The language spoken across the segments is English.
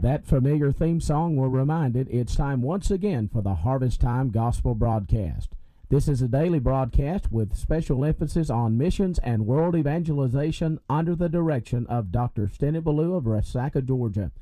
With that familiar theme song, we're reminded it's time once again for the Harvest Time Gospel broadcast. This is a daily broadcast with special emphasis on missions and world evangelization under the direction of Dr. Stennett Ballou of Resaca, Georgia.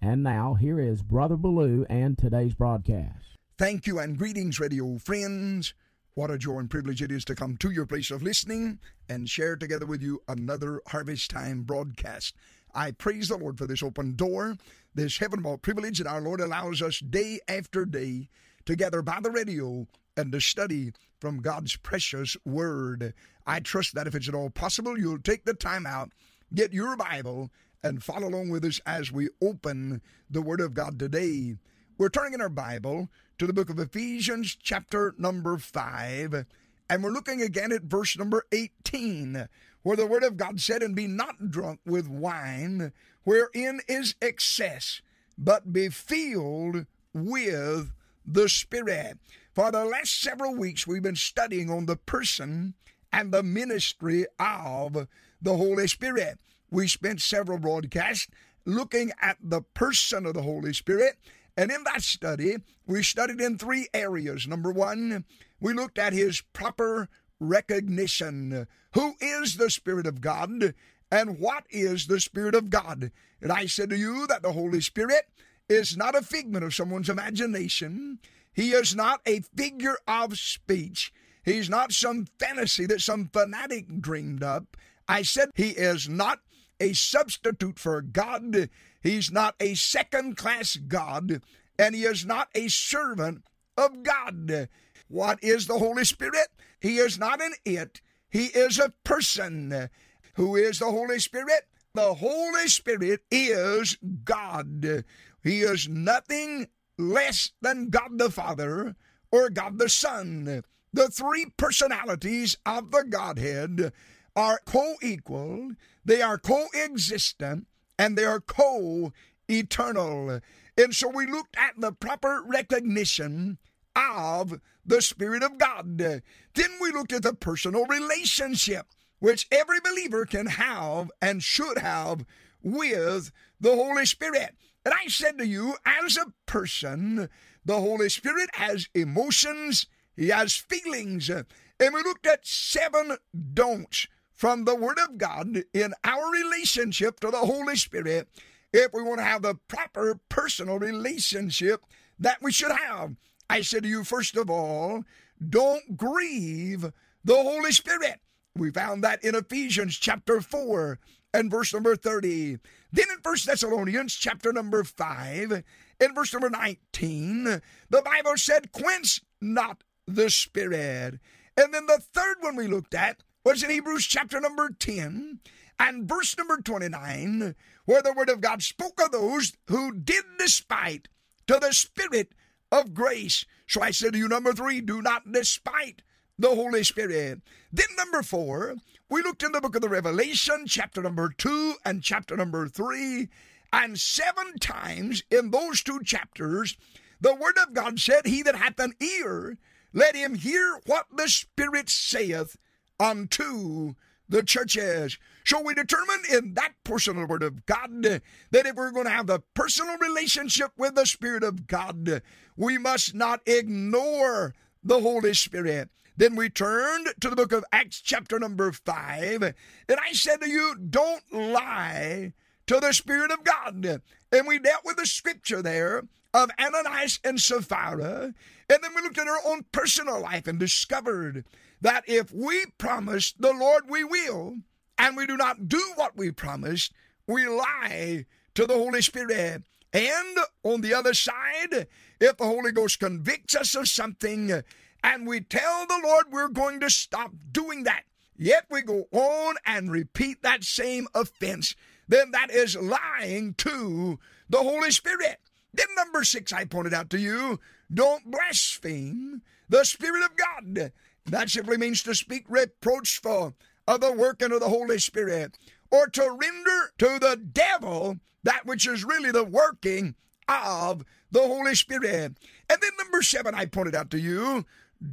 And now, here is Brother Ballou and today's broadcast. Thank you and greetings, radio friends. What a joy and privilege it is to come to your place of listening and share together with you another Harvest Time broadcast. I praise the Lord for this open door, this heavenly privilege that our Lord allows us day after day to gather by the radio and to study from God's precious Word. I trust that if it's at all possible, you'll take the time out, get your Bible, and follow along with us as we open the Word of God today. We're turning in our Bible to the book of Ephesians, chapter number 5, and we're looking again at verse number 18, where the Word of God said, And be not drunk with wine, wherein is excess, but be filled with the Spirit. For the last several weeks, we've been studying on the person and the ministry of the Holy Spirit. We spent several broadcasts looking at the person of the Holy Spirit. And in that study, we studied in three areas. Number one, we looked at his proper recognition. Who is the Spirit of God? And what is the Spirit of God? And I said to you that the Holy Spirit is not a figment of someone's imagination. He is not a figure of speech. He's not some fantasy that some fanatic dreamed up. I said he is not a substitute for God. He's not a second class God. And he is not a servant of God. What is the Holy Spirit? He is not an it, he is a person. Who is the Holy Spirit? The Holy Spirit is God. He is nothing less than God the Father or God the Son. The three personalities of the Godhead are co equal, they are coexistent, and they are co eternal. And so we looked at the proper recognition of the Spirit of God. Then we looked at the personal relationship which every believer can have and should have with the Holy Spirit. And I said to you, as a person, the Holy Spirit has emotions, he has feelings. And we looked at seven don'ts from the Word of God in our relationship to the Holy Spirit if we want to have the proper personal relationship that we should have. I said to you, first of all, don't grieve the Holy Spirit. We found that in Ephesians chapter 4 and verse number 30. Then in First Thessalonians chapter number 5 and verse number 19, the Bible said, quench not the spirit. And then the third one we looked at was in Hebrews chapter number 10 and verse number 29, where the word of God spoke of those who did despite to the spirit of grace. So I said to you, number three, do not despite the Holy Spirit. Then, number four, we looked in the book of the Revelation, chapter number two and chapter number three, and seven times in those two chapters, the Word of God said, He that hath an ear, let him hear what the Spirit saith unto the churches. So we determine in that the Word of God uh, that if we're going to have the personal relationship with the Spirit of God, uh, we must not ignore the Holy Spirit. Then we turned to the book of Acts, chapter number five, and I said to you, Don't lie to the Spirit of God. And we dealt with the scripture there of Ananias and Sapphira. And then we looked at our own personal life and discovered that if we promise the Lord we will, and we do not do what we promised, we lie to the Holy Spirit. And on the other side, if the Holy Ghost convicts us of something, and we tell the Lord we're going to stop doing that, yet we go on and repeat that same offense, then that is lying to the Holy Spirit. Then, number six, I pointed out to you don't blaspheme the Spirit of God. That simply means to speak reproachful of the working of the Holy Spirit, or to render to the devil that which is really the working of the Holy Spirit. And then, number seven, I pointed out to you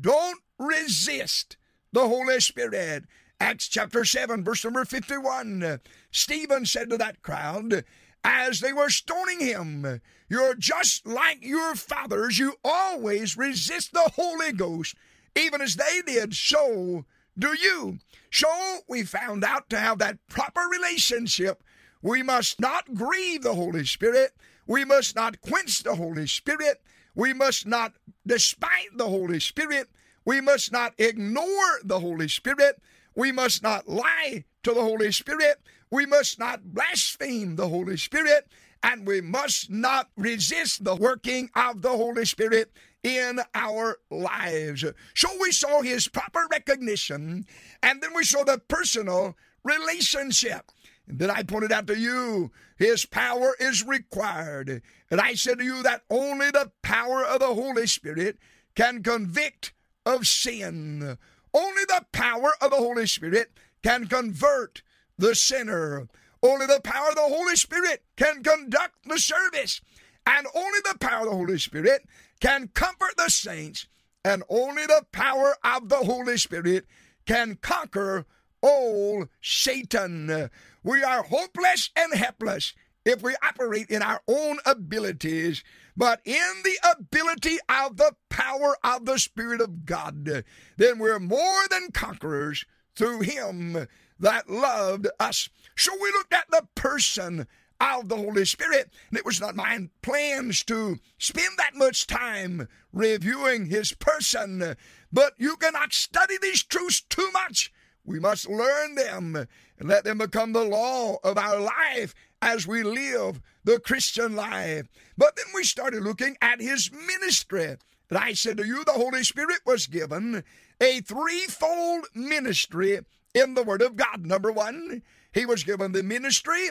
don't resist the Holy Spirit. Acts chapter 7, verse number 51. Stephen said to that crowd, as they were stoning him. You're just like your fathers. You always resist the Holy Ghost, even as they did. So do you. So we found out to have that proper relationship. We must not grieve the Holy Spirit. We must not quench the Holy Spirit. We must not despite the Holy Spirit. We must not ignore the Holy Spirit. We must not lie to the Holy Spirit. We must not blaspheme the Holy Spirit. And we must not resist the working of the Holy Spirit in our lives. So we saw his proper recognition, and then we saw the personal relationship. Then I pointed out to you, his power is required. And I said to you that only the power of the Holy Spirit can convict of sin. Only the power of the Holy Spirit can convert the sinner. Only the power of the Holy Spirit can conduct the service. And only the power of the Holy Spirit can comfort the saints. And only the power of the Holy Spirit can conquer old Satan. We are hopeless and helpless if we operate in our own abilities, but in the ability of the power of the Spirit of God, then we're more than conquerors through Him that loved us. So we looked at the person of the Holy Spirit. And it was not my plans to spend that much time reviewing his person. But you cannot study these truths too much. We must learn them and let them become the law of our life as we live the Christian life. But then we started looking at his ministry. And I said to you, the Holy Spirit was given a threefold ministry in the Word of God. Number one, he was given the ministry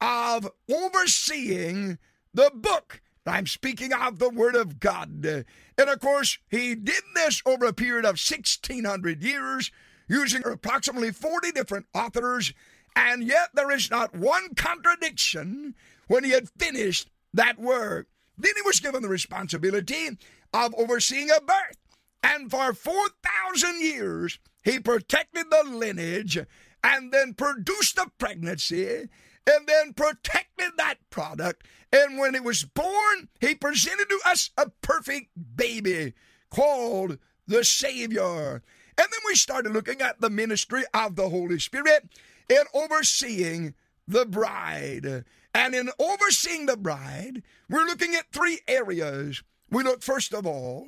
of overseeing the book. I'm speaking of the Word of God. And of course, he did this over a period of 1600 years using approximately 40 different authors, and yet there is not one contradiction when he had finished that work. Then he was given the responsibility of overseeing a birth. And for 4,000 years, he protected the lineage and then produced the pregnancy and then protected that product. And when it was born, he presented to us a perfect baby called the Savior. And then we started looking at the ministry of the Holy Spirit in overseeing the bride. And in overseeing the bride, we're looking at three areas. We look, first of all,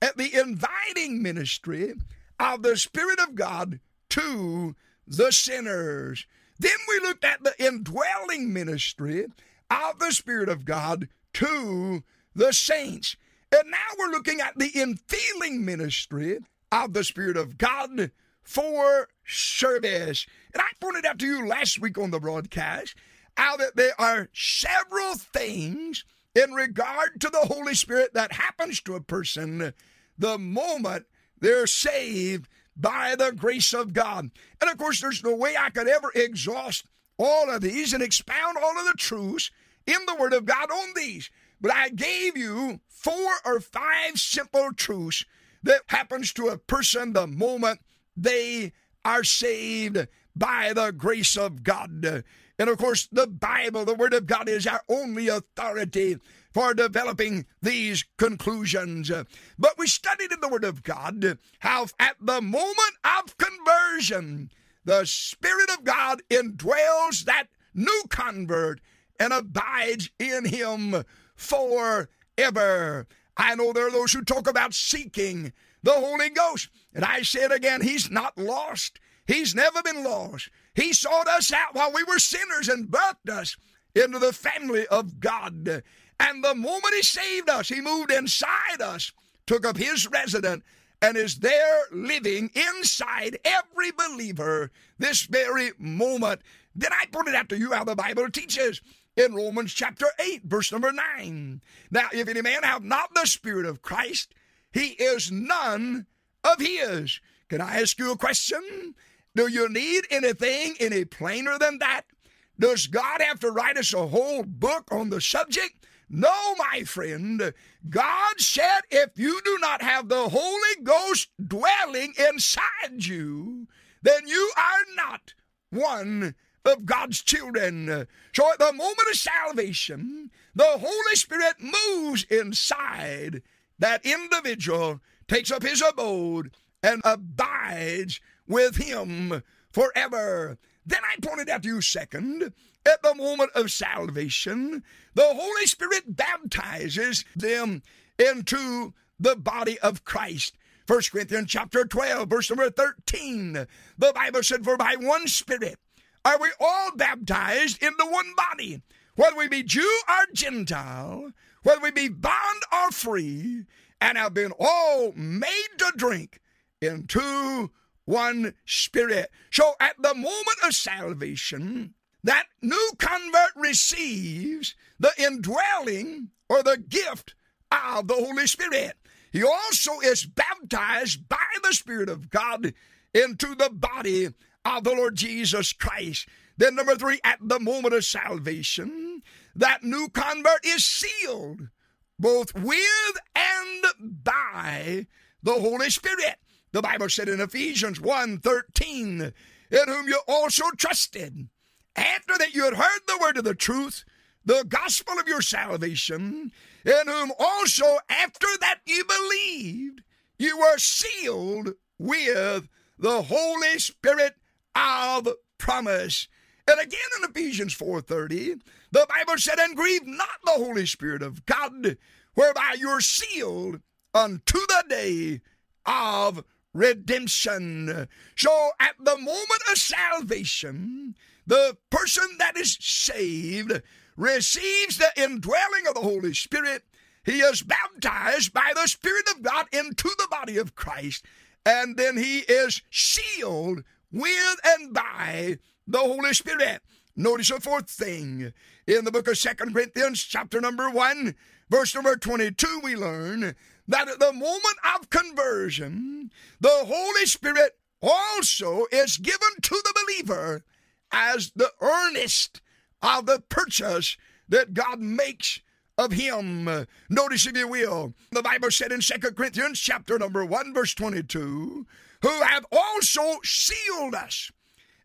at the inviting ministry of the Spirit of God to the sinners. Then we looked at the indwelling ministry of the Spirit of God to the saints. And now we're looking at the infilling ministry of the Spirit of God for service. And I pointed out to you last week on the broadcast how that there are several things in regard to the Holy Spirit that happens to a person the moment they're saved by the grace of God. And of course, there's no way I could ever exhaust all of these and expound all of the truths in the Word of God on these. But I gave you four or five simple truths that happens to a person the moment they are saved by the grace of God. And of course, the Bible, the Word of God, is our only authority for developing these conclusions. But we studied in the Word of God how at the moment of conversion, the Spirit of God indwells that new convert and abides in him forever. I know there are those who talk about seeking the Holy Ghost. And I said again, He's not lost. He's never been lost. He sought us out while we were sinners and birthed us into the family of God. And the moment He saved us, He moved inside us, took up His residence, and is there living inside every believer this very moment. Then I pointed out to you how the Bible teaches in Romans chapter 8, verse number 9. Now, if any man have not the Spirit of Christ, he is none of his. Can I ask you a question? Do you need anything any plainer than that? Does God have to write us a whole book on the subject? No, my friend. God said if you do not have the Holy Ghost dwelling inside you, then you are not one of God's children. So at the moment of salvation, the Holy Spirit moves inside that individual, takes up his abode, and abides with him forever. Then I pointed out to you, second, at the moment of salvation, the Holy Spirit baptizes them into the body of Christ. 1 Corinthians chapter 12, verse number 13. The Bible said, For by one Spirit are we all baptized into one body, whether we be Jew or Gentile, whether we be bond or free, and have been all made to drink into one Spirit. So at the moment of salvation, that new convert receives the indwelling or the gift of the Holy Spirit. He also is baptized by the Spirit of God into the body of the Lord Jesus Christ. Then, number three, at the moment of salvation, that new convert is sealed both with and by the Holy Spirit. The Bible said in Ephesians 1 13, in whom you also trusted. After that you had heard the word of the truth, the gospel of your salvation, in whom also after that you believed, you were sealed with the Holy Spirit of promise. And again in Ephesians 4:30, the Bible said, "And grieve not the Holy Spirit of God, whereby you're sealed unto the day of redemption." So at the moment of salvation, the person that is saved receives the indwelling of the Holy Spirit. He is baptized by the Spirit of God into the body of Christ, and then he is sealed with and by the Holy Spirit. Notice a fourth thing. In the book of Second Corinthians, chapter number 1, verse number 22, we learn that at the moment of conversion, the Holy Spirit also is given to the believer as the earnest of the purchase that God makes of him. Notice, if you will, the Bible said in Second Corinthians chapter number 1, verse 22, who have also sealed us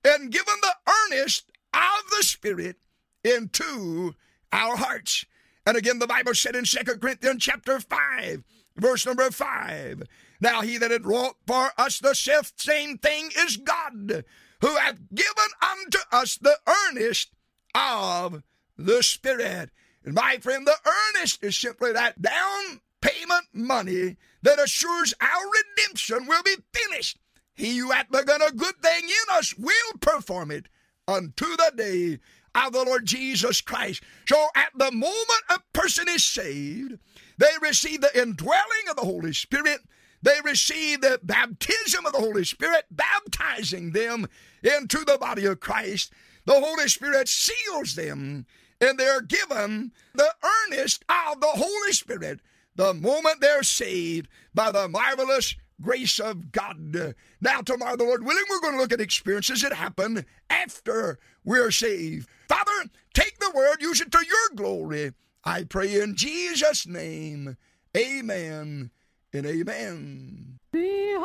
and given the earnest of the Spirit into our hearts. And again, the Bible said in Second Corinthians chapter 5, verse number 5, Now he that had wrought for us the same thing is God, who hath given unto us the earnest of the Spirit. And my friend, the earnest is simply that down payment money that assures our redemption will be finished. He who hath begun a good thing in us will perform it unto the day of the Lord Jesus Christ. So at the moment a person is saved, they receive the indwelling of the Holy Spirit. They receive the baptism of the Holy Spirit, baptizing them into the body of Christ the Holy Spirit seals them, and they're given the earnest of the Holy Spirit the moment they're saved by the marvelous grace of God. Now, tomorrow, the Lord willing, we're going to look at experiences that happen after we're saved. Father, take the word, use it to your glory. I pray in Jesus' name. Amen and amen. Behold,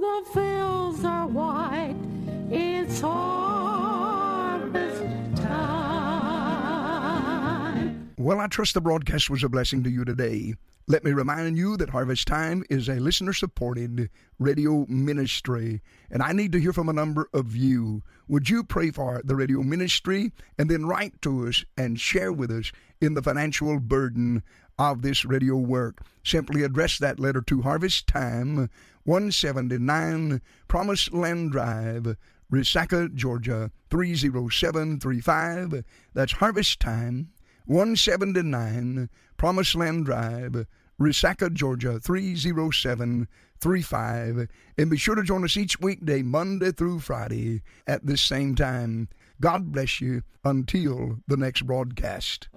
the fields are white. It's Well, I trust the broadcast was a blessing to you today. Let me remind you that Harvest Time is a listener supported radio ministry, and I need to hear from a number of you. Would you pray for the radio ministry and then write to us and share with us in the financial burden of this radio work? Simply address that letter to Harvest Time, 179 Promised Land Drive, Resaca, Georgia 30735. That's Harvest Time. 179 Promised Land Drive, Resaca, Georgia 30735. And be sure to join us each weekday, Monday through Friday, at this same time. God bless you until the next broadcast.